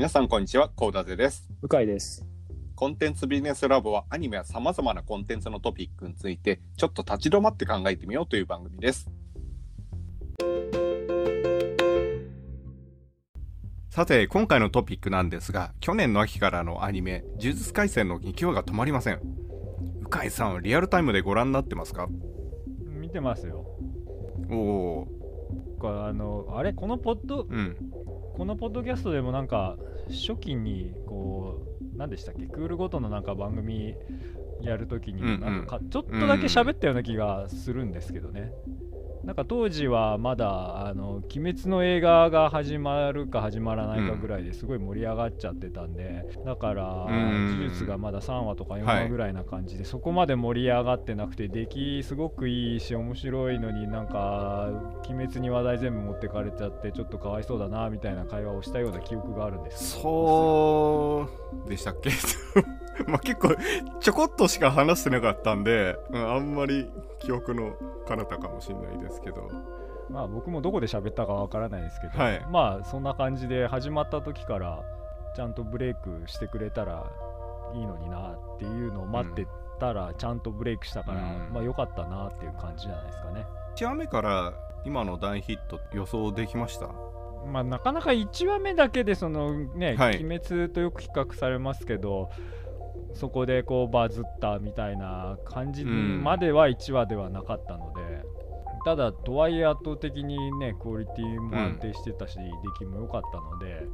皆さんこんにちは、コーダゼです。向井です。コンテンツビジネスラボはアニメや様々なコンテンツのトピックについてちょっと立ち止まって考えてみようという番組です。さて、今回のトピックなんですが、去年の秋からのアニメ、呪術廻戦の勢いが止まりません。向井さんはリアルタイムでご覧になってますか？見てますよ。おおかあのあれ？このポッド？ー、うん。このポッドキャストでもなんか初期にこう何でしたっけ？クールごとのなんか番組やるときにうんうんなんかちょっとだけ喋ったような気がするんですけどね。なんか当時はまだあの「鬼滅」の映画が始まるか始まらないかぐらいですごい盛り上がっちゃってたんで、だからうん。呪術がまだ3話とか4はい。話ぐらいな感じで、そこまで盛り上がってなくて出来すごくいいし面白いのになんか「鬼滅」に話題全部持ってかれちゃってちょっとかわいそうだなみたいな会話をしたような記憶があるんですそうでしたっけ？まあ結構ちょこっとしか話してなかったんで、うんあんまり記憶の彼方かもしれないですけど。まあ僕もどこで喋ったかわからないですけど、はい。まあそんな感じで始まった時からちゃんとブレイクしてくれたらいいのになっていうのを待ってたらちゃんとブレイクしたから、うん。まあ良かったなっていう感じじゃないですかね。1話目から今の大ヒット予想できました？まあなかなか1話目だけでそのね、はい。鬼滅とよく比較されますけどそこでこうバズったみたいな感じうん。までは1話ではなかったので、ただとはいえ圧倒的にねクオリティも安定してたし、出来も良かったので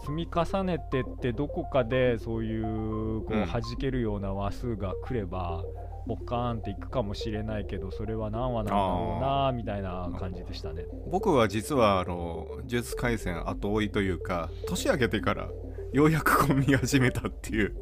積み重ねてってどこかでそういうこうん。う弾けるような話数が来れば、ポッカーンっていくかもしれないけどそれは何話なんだろうなみたいな感じでしたね。僕は実はあの呪術廻戦後追いというか年明けてからようやくこう見始めたっていう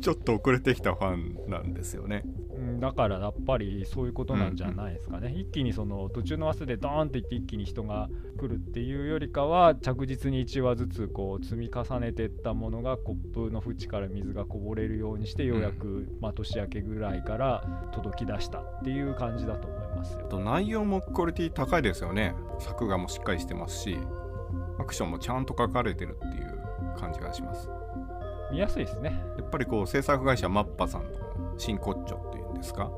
ちょっと遅れてきたファンなんですよね。うんだからやっぱりそういうことなんじゃないですかね、一気にその途中の話数でドーンっていって一気に人が来るっていうよりかは着実に1話ずつこう積み重ねていったものがコップの縁から水がこぼれるようにしてようやく、まあ、年明けぐらいから届き出したっていう感じだと思いますよ。内容もクオリティ高いですよね。作画もしっかりしてますしアクションもちゃんと書かれてるっていう感じがします。見やすいですね。やっぱりこう制作会社マッパさんの真骨頂っていうんですか？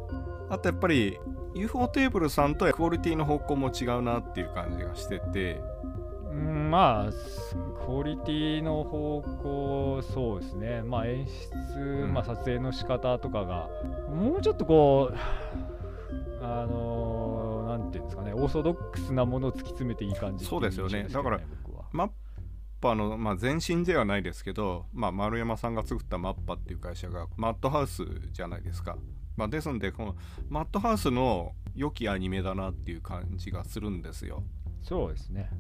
あとやっぱり UFO テーブルさんとクオリティの方向も違うなっていう感じがしてて。うんまあクオリティの方向そうですね。まあ演出、ん。まあ、撮影の仕方とかがもうちょっとこうあのーなんていうんですかね。オーソドックスなものを突き詰めていい感じっていそうですよね。だからマッパの、まあ、前身ではないですけど、まあ、丸山さんが作ったマッパっていう会社がマッドハウスじゃないですか、まあ、ですのでこのマッドハウスの良きアニメだなっていう感じがするんですよ。そうですね。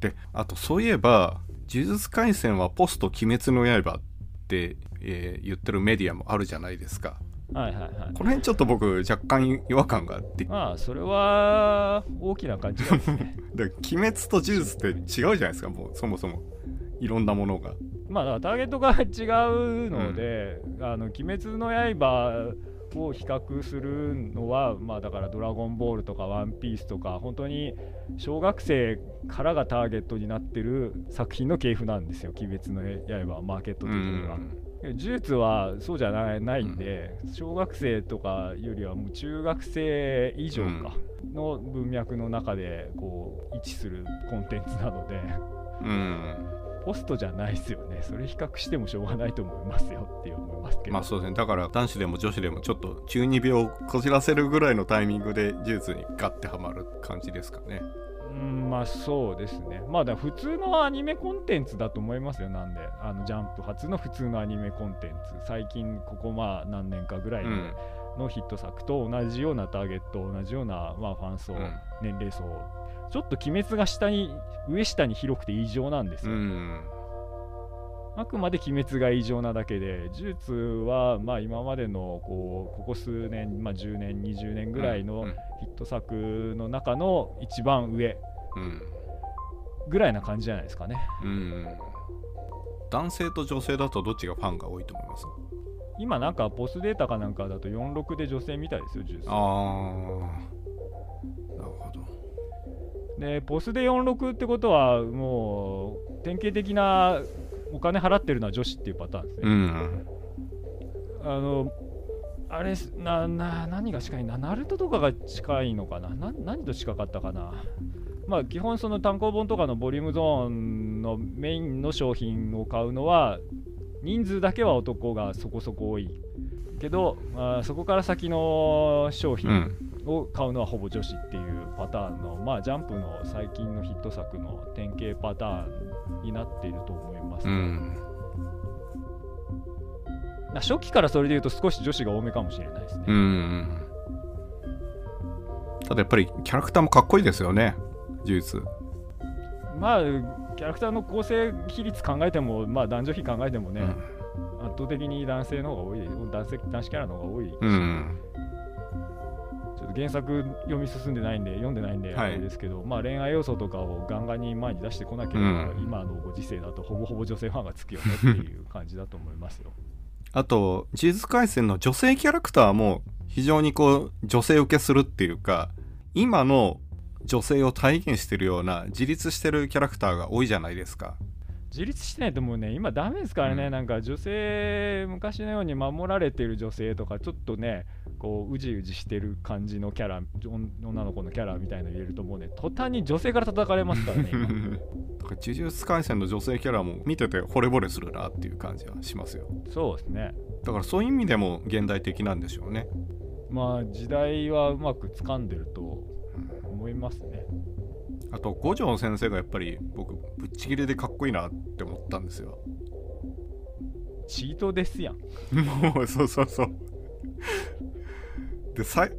であとそういえば「呪術廻戦」はポスト鬼滅の刃って、えー言ってるメディアもあるじゃないですかはいはいはい。この辺ちょっと僕若干違和感があって。まあそれは大きな感じがですね。で鬼滅と呪術って違うじゃないですかもうそもそも。いろんなものが。まあだからターゲットが違うので「あの鬼滅の刃」を比較するのはまあだから「ドラゴンボール」とか「ワンピース」とか本当に小学生からがターゲットになってる作品の系譜なんですよ「鬼滅の刃」はマーケット的には。呪術はそうじゃないないんで、小学生とかよりはもう中学生以上かの文脈の中でこう位置するコンテンツなので。うんポストじゃないですよね。それ比較してもしょうがないと思いますよって思いますけど。まあそうですねだから男子でも女子でもちょっと中二病をこじらせるぐらいのタイミングで呪術にガッてはまる感じですかねうん、まあそうですね。まあだ普通のアニメコンテンツだと思いますよ。なんで、あのジャンプ初の普通のアニメコンテンツ。最近ここまあ何年かぐらいのヒット作と同じようなターゲット、同じようなまあファン層、うん年齢層。ちょっと鬼滅が下に、上下に広くて異常なんですうよ。んあくまで鬼滅が異常なだけで、呪術はまあ今までのこうここ数年、まあ、10年、20年ぐらいのうんヒット作の中の一番上うん。ぐらいな感じじゃないですかね。うん。男性と女性だとどっちがファンが多いと思います？今なんかポスデータかなんかだと46で女性みたいですよ、ジュース。ああなるほど。でポスで46ってことはもう典型的なお金払ってるのは女子っていうパターンですね、うん。あのあれなな何が近い？なナルトとかが近いのかな？な何と近かったかな？まあ基本その単行本とかのボリュームゾーンのメインの商品を買うのは人数だけは男がそこそこ多いけど、まあ、そこから先の商品うん。を買うのはほぼ女子っていうパターンの、まあ、ジャンプの最近のヒット作の典型パターンになっていると思います、うん。まあ初期からそれで言うと少し女子が多めかもしれないですね、うん。ただやっぱりキャラクターもかっこいいですよね呪術。まあキャラクターの構成比率考えても、まあ、男女比考えてもね、うん圧倒的に男性の方が多い男性男子キャラの方が多い、うん。ちょっと原作読み進んでないんで読んでないんではい。あれですけど、まあ恋愛要素とかをガンガンに前に出してこなければ、うん。今のご時世だとほぼほぼ女性ファンがつくよねっていう感じだと思いますよ。あと呪術廻戦の女性キャラクターも非常にこう女性受けするっていうか今の女性を体現してるような自立してるキャラクターが多いじゃないですか自立してないともうね今ダメですからね、うん。なんか女性昔のように守られてる女性とかちょっとねこううじうじしてる感じのキャラ女女の子のキャラみたいの入れるともうね途端に女性から叩かれますからね今 だから呪術廻戦の女性キャラも見てて惚れ惚れするなっていう感じはしますよ。そうですね。だからそういう意味でも現代的なんでしょうね。まあ時代はうまく掴んでると思いますねあと五条先生がやっぱり僕ぶっちぎりでかっこいいなって思ったんですよ。チートですやん。もうそうそうそう。でさい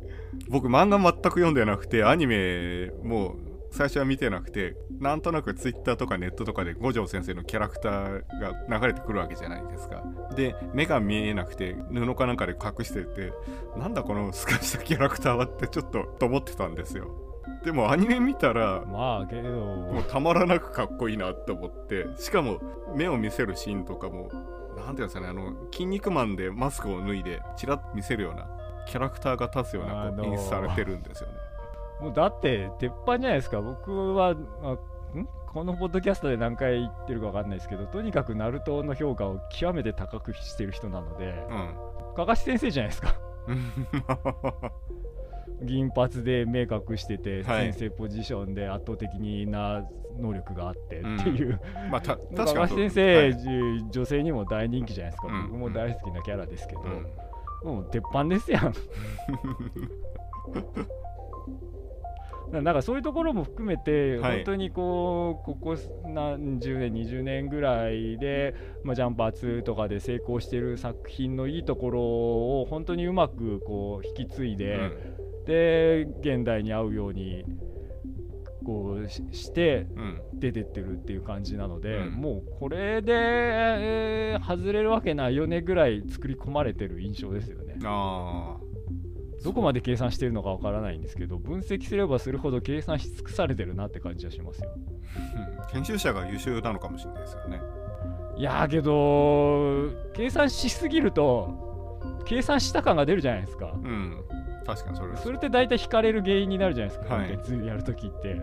僕漫画全く読んでなくてアニメも最初は見てなくてなんとなくツイッターとかネットとかで五条先生のキャラクターが流れてくるわけじゃないですか。で目が見えなくて布かなんかで隠しててなんだこの透かしたキャラクターはってちょっとと思ってたんですよでもアニメ見たらまあけど。もうたまらなくかっこいいなって思ってしかも目を見せるシーンとかもなんていうんですかねあの「筋肉マン」でマスクを脱いでチラッと見せるようなキャラクターが立つような演出されてるんですよね。もうだって鉄板じゃないですか。僕はあん？このポッドキャストで何回言ってるか分かんないですけどとにかくナルトの評価を極めて高くしてる人なのでかかし先生じゃないですか。うん。銀髪で目隠してて、はい。先生ポジションで圧倒的な能力があってっていう、まあたか確かに。先生、女性にも大人気じゃないですか、うん。僕も大好きなキャラですけど、うん。もう鉄板ですやん。ななんかそういうところも含めて、はい。本当にこうここ何十年20年ぐらいで、まあ、ジャンプ2とかで成功してる作品のいいところを本当にうまくこう引き継いで、で現代に合うようにこうししてうん出てってるっていう感じなので、うんもうこれで、えー外れるわけないよねぐらい作り込まれてる印象ですよね。ああどこまで計算してるのかわからないんですけど分析すればするほど計算し尽くされてるなって感じはしますよ。うん編集者が優秀なのかもしれないですよね。いやーけど計算しすぎると計算した感が出るじゃないですか。うん確かにそれそれって大体引かれる原因になるじゃないですか、はい。コンテンツやるときって。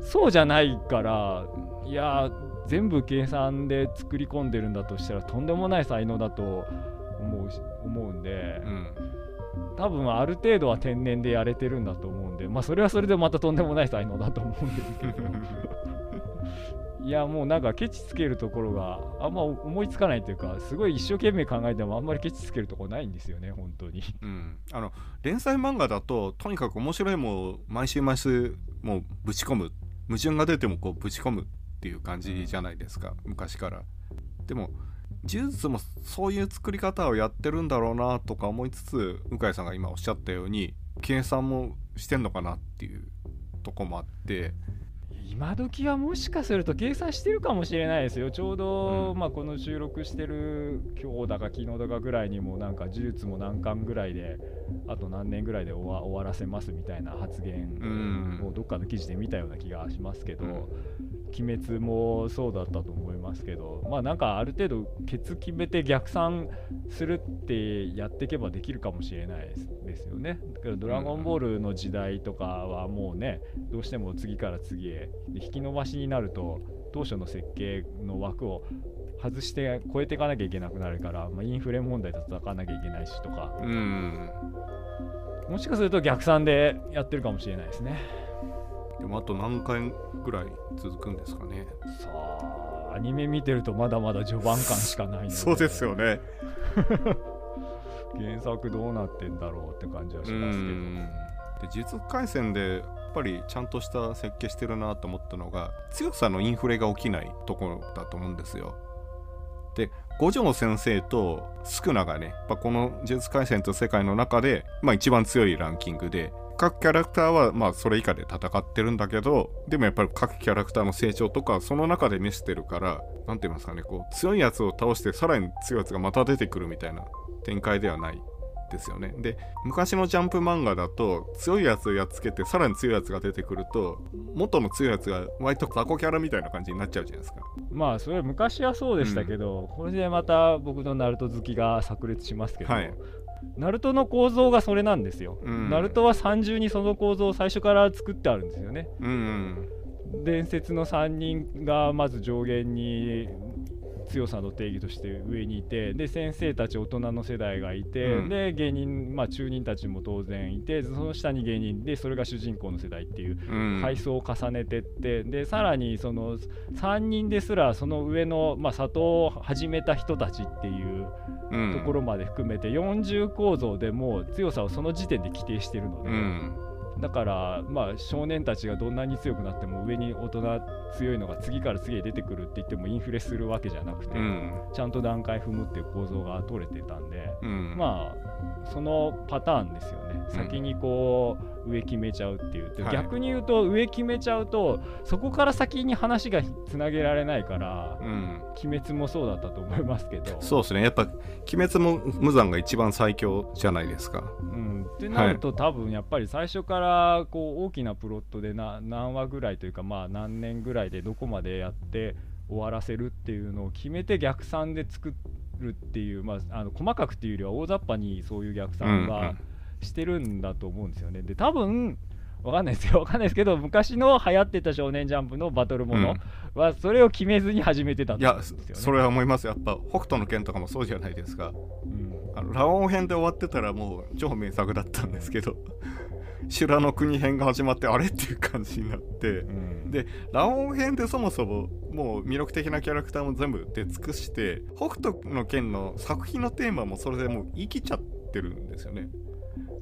そうじゃないから、いやー、全部計算で作り込んでるんだとしたら、とんでもない才能だと思うし思うんで、うん。多分ある程度は天然でやれてるんだと思うんで、まあ、それはそれでまたとんでもない才能だと思うんですけど。いやもうなんかケチつけるところがあんま思いつかないというかすごい一生懸命考えてもあんまりケチつけるとこないんですよね本当に。うん、あの連載漫画だととにかく面白いものを毎週毎週もうぶち込む矛盾が出てもこうぶち込むっていう感じじゃないですか、昔から。でも呪術もそういう作り方をやってるんだろうなとか思いつつ向井さんが今おっしゃったように計算もしてんのかなっていうとこもあって今時はもしかすると計算してるかもしれないですよ。ちょうど、うん。まあ、この収録してる今日だか昨日だかぐらいにもなんか呪術も何巻ぐらいであと何年ぐらいで終わ終わらせますみたいな発言うん。をどっかの記事で見たような気がしますけど、うん。鬼滅もそうだったと思いますけどまあなんかある程度ケツ決めて逆算するってやっていけばできるかもしれないですよね。だから「ドラゴンボール」の時代とかはもうねどうしても次から次へ。引き延ばしになると当初の設計の枠を外して超えていかなきゃいけなくなるから、まあ、インフレ問題と戦わなきゃいけないしとか、うん、もしかすると逆算でやってるかもしれないですね。でもあと何回ぐらい続くんですかね。さあアニメ見てるとまだまだ序盤感しかないので。そうですよね。原作どうなってんだろうって感じはしますけど。で実回線でやっぱりちゃんとした設計してるなと思ったのが強さのインフレが起きないところだと思うんですよ。で五条先生とスクナがねやっぱこの呪術廻戦と世界の中で、まあ、一番強いランキングで各キャラクターはまあそれ以下で戦ってるんだけどでもやっぱり各キャラクターの成長とかその中で見せてるから何て言いますかねこう強いやつを倒してさらに強いやつがまた出てくるみたいな展開ではないですよね。で昔のジャンプ漫画だと強いやつをやっつけてさらに強いやつが出てくると元の強いやつが割と雑魚キャラみたいな感じになっちゃうじゃないですか。まあそれ昔はそうでしたけど、うん、これでまた僕のナルト好きが炸裂しますけど、はい、ナルトの構造がそれなんですよ。うん、ナルトは三重にその構造を最初から作ってあるんですよね。うん、伝説の3人がまず上限に強さの定義として上にいてで先生たち大人の世代がいて、うん、で芸人、まあ、中人たちも当然いてその下に芸人でそれが主人公の世代っていう階層を重ねてってでさらにその3人ですらその上の、まあ、里を始めた人たちっていうところまで含めて40構造でも強さをその時点で規定してるので。うんだからまあ少年たちがどんなに強くなっても上に大人強いのが次から次へ出てくるって言ってもインフレするわけじゃなくて、うん、ちゃんと段階踏むっていう構造が取れてたんで、うん、まあそのパターンですよね、うん、先にこう上決めちゃうっていう、はい、逆に言うと上決めちゃうとそこから先に話がつなげられないから、鬼滅もそうだったと思いますけど。そうですね。やっぱ鬼滅も無惨が一番最強じゃないですか。うん。ってなると、はい、多分やっぱり最初からこう大きなプロットでな何話ぐらいというかまあ何年ぐらいでどこまでやって終わらせるっていうのを決めて逆算で作るっていう、まあ、あの細かくっていうよりは大雑把にそういう逆算はしてるんだと思うんですよね。で多分わかんないですよ、わかんないですけど、昔の流行ってた少年ジャンプのバトルものは、それを決めずに始めてたんですよ、ね、いや、それは思います。やっぱ、北斗の拳とかもそうじゃないですか。うんあのラオウ編で終わってたらもう超名作だったんですけど修羅の国編が始まってあれっていう感じになって、うん、でラオウ編でそもそももう魅力的なキャラクターも全部出尽くして北斗の拳の作品のテーマもそれでもう言い切っちゃってるんですよね。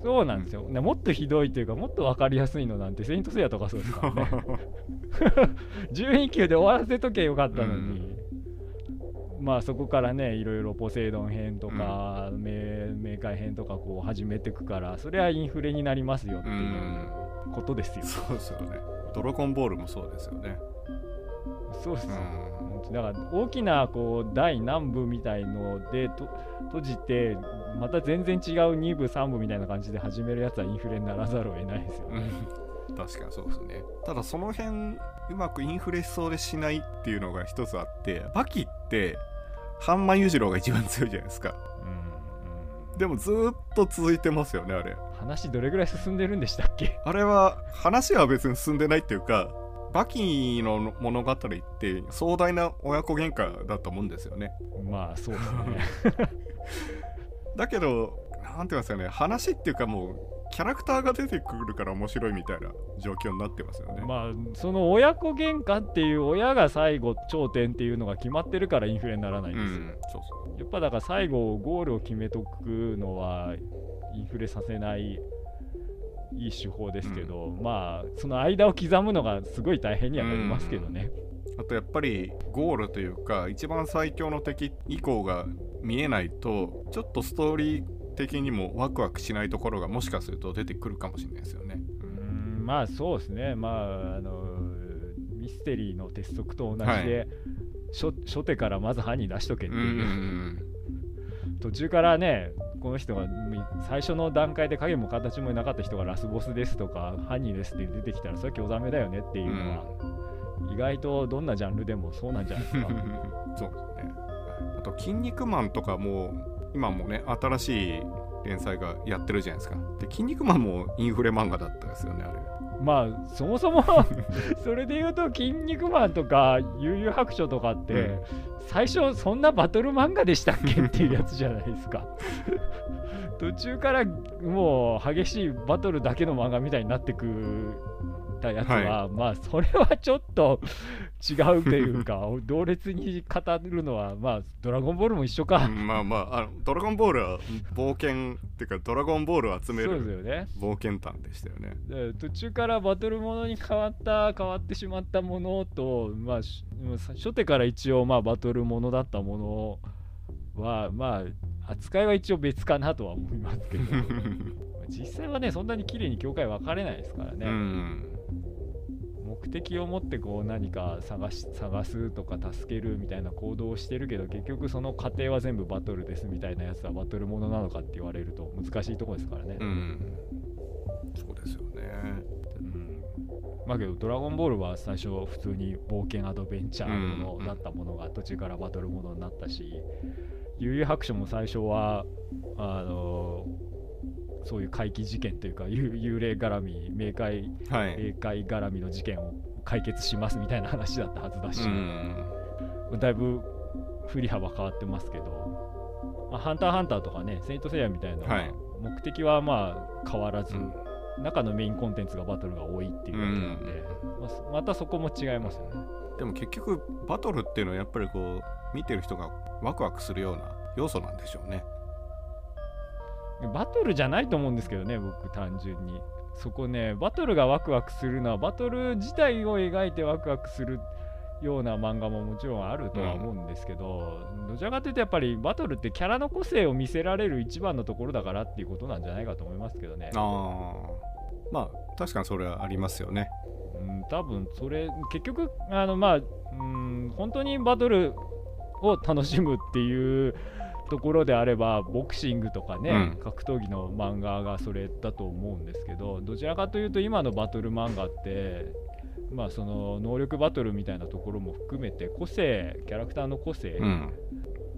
そうなんですよ、ね、もっとひどいというかもっと分かりやすいのなんてセイントセイヤとかそうですからね。12級で終わらせときゃよかったのに、まあそこからねいろいろポセイドン編とか、うん、冥界編とかこう始めていくからそれはインフレになりますよっていうことですよ、うん、そうですよね。ドラゴンボールもそうですよね。そうです、うん、だから大きなこう第何部みたいのでと閉じてまた全然違う2部3部みたいな感じで始めるやつはインフレにならざるを得ないですよね、確かにそうですね。ただその辺うまくインフレしそうでしないっていうのが一つあってバキって半間裕次郎が一番強いじゃないですか、うん。うん、でもずっと続いてますよねあれ。話どれぐらい進んでるんでしたっけ？あれは話は別に進んでないっていうかバキの物語って壮大な親子喧嘩だと思うんですよね。まあそうですね。だけどなんて言いますかね話っていうかもうキャラクターが出てくるから面白いみたいな状況になってますよね。まあその親子喧嘩っていう親が最後頂点っていうのが決まってるからインフレにならないんですよ。うん、そうそうやっぱだから最後ゴールを決めとくのはインフレさせないいい手法ですけど、うん、まあその間を刻むのがすごい大変にはなりますけどね。あとやっぱりゴールというか一番最強の敵以降が見えないとちょっとストーリー的にもワクワクしないところがもしかすると出てくるかもしれないですよね。うんまあそうですね、まああのミステリーの鉄則と同じで、はい、初初手からまず犯人出しとけっていう。う途中からねこの人が最初の段階で影も形もなかった人がラスボスですとか犯人ですって出てきたらそれは興ざめだよねっていうのは意外とどんなジャンルでもそうなんじゃないですか。そうですね。あと「筋肉マン」とかも今もね新しい連載がやってるじゃないですか。で「筋肉マン」もインフレ漫画だったですよねあれ。まあそもそも それで言うと「筋肉マン」とか「悠々白書」とかって、うん。最初そんなバトル漫画でしたっけっていうやつじゃないですか。途中からもう激しいバトルだけの漫画みたいになってくたやつは、まあそれはちょっと 違うというか 同列に語るのはまあ「ドラゴンボール」も一緒か、うんまあまああのドラゴンボールは冒険っていうかドラゴンボールを集めそうでするよね。冒険譚でしたよね。で途中からバトルものに変わった変わってしまったものと、まあ、し初手から一応まあバトルものだったものはまあ扱いは一応別かなとは思いますけど。実際はねそんなに綺麗に境界分かれないですからね、うん目的を持ってこう何か探し探すとか助けるみたいな行動をしてるけど結局その過程は全部バトルですみたいなやつはバトルものなのかって言われると難しいところですからね、うん。そうですよね。うん。まあけど「ドラゴンボール」は最初は普通に冒険アドベンチャーものだったものが途中からバトルものになったし「悠々白書」も最初はあのそういう怪奇事件というか幽幽霊絡み冥界はい、霊界絡みの事件を解決しますみたいな話だったはずだし、うん。だいぶ振り幅変わってますけど「まあハンターハンター」とかね「セイント・セイヤ」みたいな目的はまあ変わらず、うん。中のメインコンテンツがバトルが多いっていうだけなんで、まあそまたそこも違いますよね。でも結局バトルっていうのはやっぱりこう見てる人がワクワクするような要素なんでしょうねバトルじゃないと思うんですけどね、僕単純に。そこね、バトルがワクワクするのは、バトル自体を描いてワクワクするような漫画ももちろんあるとは思うんですけど、どちらかというとやっぱりバトルってキャラの個性を見せられる一番のところだからっていうことなんじゃないかと思いますけどね。ああまあ確かにそれはありますよねうん、多分それ結局あのまあうん本当にバトルを楽しむっていうところであればボクシングとかね、うん。格闘技の漫画がそれだと思うんですけどどちらかというと今のバトル漫画ってまあその能力バトルみたいなところも含めて個性キャラクターの個性うん。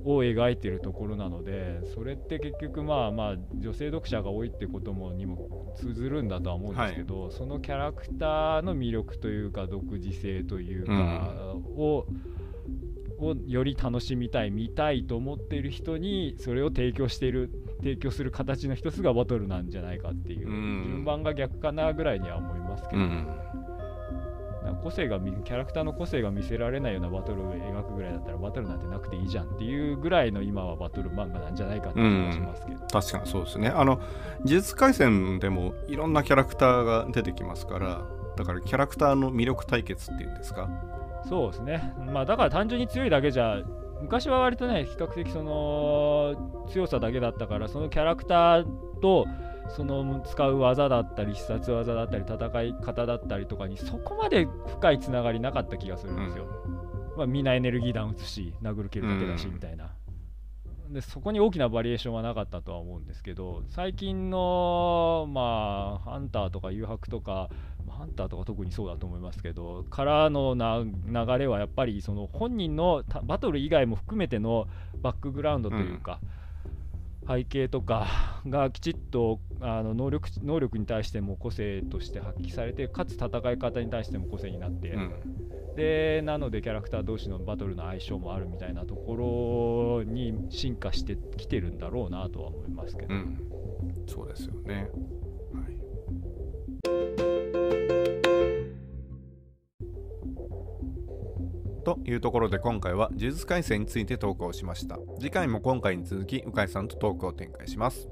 を描いてるところなので、それって結局まあまあ女性読者が多いってこともにも通ずるんだとは思うんですけど、そのキャラクターの魅力というか独自性というか、ををより楽しみたい見たいと思っている人にそれを提供している提供する形の一つがバトルなんじゃないかっていう、うん。順番が逆かなぐらいには思いますけど、うん。個性が見キャラクターの個性が見せられないようなバトルを描くぐらいだったらバトルなんてなくていいじゃんっていうぐらいの今はバトル漫画なんじゃないかって気がしますけど、確かにそうですね。あの呪術廻戦でもいろんなキャラクターが出てきますからだからキャラクターの魅力対決っていうんですかそうですね。まあだから単純に強いだけじゃ昔は割とね比較的その強さだけだったからそのキャラクターとその使う技だったり必殺技だったり戦い方だったりとかにそこまで深いつながりなかった気がするんですよ、まあ、みんなエネルギー弾打つし殴る蹴るだけだしうん。みたいな、でそこに大きなバリエーションはなかったとは思うんですけど最近のまあハンターとか誘白とかハンターとか特にそうだと思いますけどからの流れはやっぱりその本人のバトル以外も含めてのバックグラウンドというか、背景とか がきちっとあの能力能力に対しても個性として発揮されてかつ戦い方に対しても個性になって、うん。でなのでキャラクター同士のバトルの相性もあるみたいなところに進化してきてるんだろうなとは思いますけど、うん。そうですよね、はい、というところで今回は呪術廻戦について投稿しました。次回も今回に続き鵜飼さんとトークを展開します。